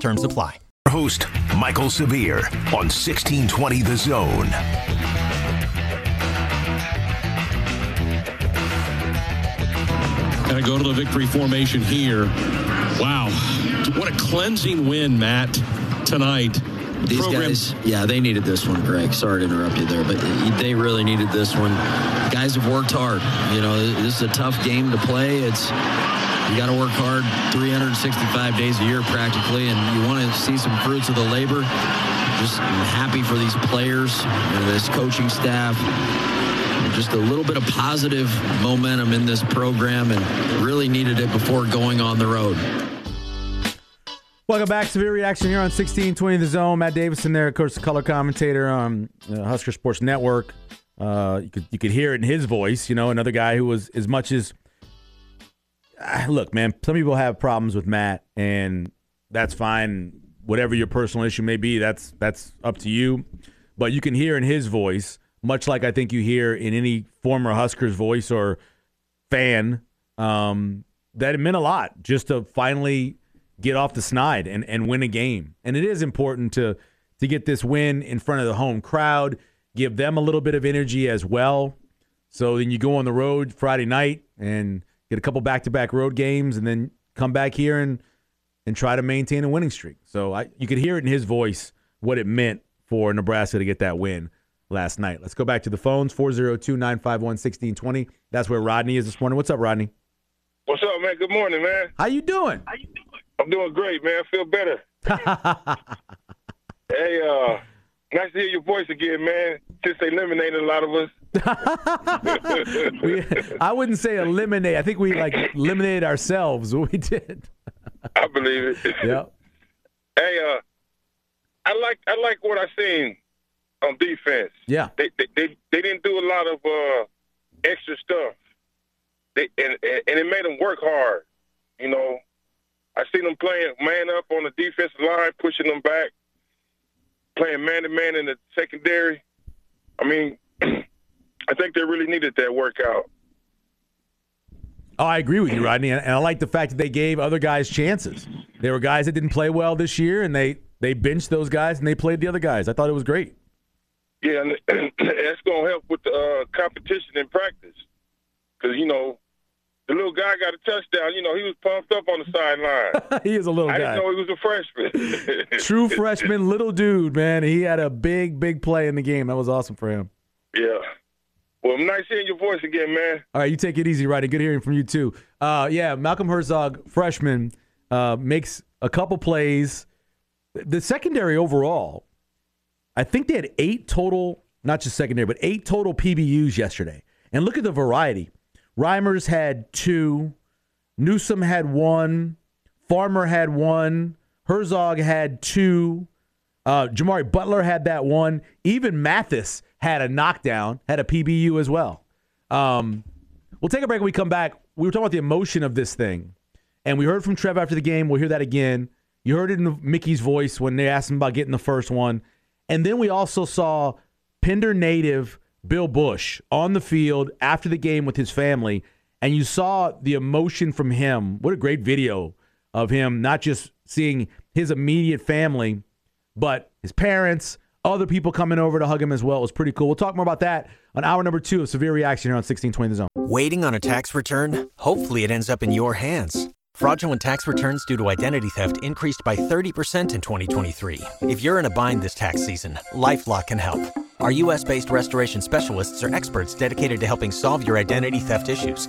Terms apply. Host Michael Severe on 1620 The Zone. Gonna go to the victory formation here. Wow. What a cleansing win, Matt, tonight. These Program- guys, yeah, they needed this one, Greg. Sorry to interrupt you there, but they really needed this one. Guys have worked hard. You know, this is a tough game to play. It's you got to work hard 365 days a year practically, and you want to see some fruits of the labor. Just happy for these players and this coaching staff. Just a little bit of positive momentum in this program, and really needed it before going on the road. Welcome back. Severe reaction here on 1620 The Zone. Matt Davison there, of course, the color commentator on uh, Husker Sports Network. Uh, you could you could hear it in his voice. You know, another guy who was as much as look, man. Some people have problems with Matt, and that's fine. Whatever your personal issue may be, that's that's up to you. But you can hear in his voice, much like I think you hear in any former Huskers voice or fan, um, that it meant a lot just to finally get off the snide and, and win a game. And it is important to to get this win in front of the home crowd, give them a little bit of energy as well. So then you go on the road Friday night and get a couple back to back road games, and then come back here and and try to maintain a winning streak. So I, you could hear it in his voice what it meant for Nebraska to get that win last night. Let's go back to the phones 402 951 1620. That's where Rodney is this morning. What's up, Rodney? What's up, man? Good morning, man. How you doing? I'm doing great, man. I feel better. hey, uh, nice to hear your voice again, man. Since they eliminated a lot of us. we, I wouldn't say eliminate. I think we like eliminated ourselves. What we did. I believe it. Yeah. Hey, uh, I like I like what I seen on defense. Yeah. They they they, they didn't do a lot of uh, extra stuff. They and, and and it made them work hard. You know, I seen them playing man up on the defensive line, pushing them back, playing man to man in the secondary. I mean, I think they really needed that workout. Oh, I agree with you, Rodney, and I like the fact that they gave other guys chances. There were guys that didn't play well this year, and they they benched those guys and they played the other guys. I thought it was great. Yeah, and that's going to help with the uh, competition in practice. Because, you know, the little guy got a touchdown. You know, he was pumped up on the sideline. he is a little I guy. didn't know he was a freshman. True freshman, little dude, man. He had a big, big play in the game. That was awesome for him. yeah. Well, nice hearing your voice again, man. All right, you take it easy, Rodney. Good hearing from you too. Uh, yeah, Malcolm Hartzog, freshman, uh, makes a couple plays. The secondary overall, I think they had eight total, not just secondary, but eight total PBUs yesterday. And look at the variety. Reimers had two, Newsome had one, Farmer had one, Hartzog had two, uh, Jimari Butler had that one. Even Mathis had a knockdown, had a PBU as well. Um, we'll take a break when we come back. We were talking about the emotion of this thing. And we heard from Trev after the game. We'll hear that again. You heard it in Mickey's voice when they asked him about getting the first one. And then we also saw Pender native Bill Busch on the field after the game with his family. And you saw the emotion from him. What a great video of him, not just seeing his immediate family, but his parents, other people coming over to hug him as well. It was pretty cool. We'll talk more about that on hour number two of Severe Reaction here on 1620 The Zone. Waiting on a tax return? Hopefully, it ends up in your hands. Fraudulent tax returns due to identity theft increased by 30% in 2023. If you're in a bind this tax season, LifeLock can help. Our U.S. based restoration specialists are experts dedicated to helping solve your identity theft issues.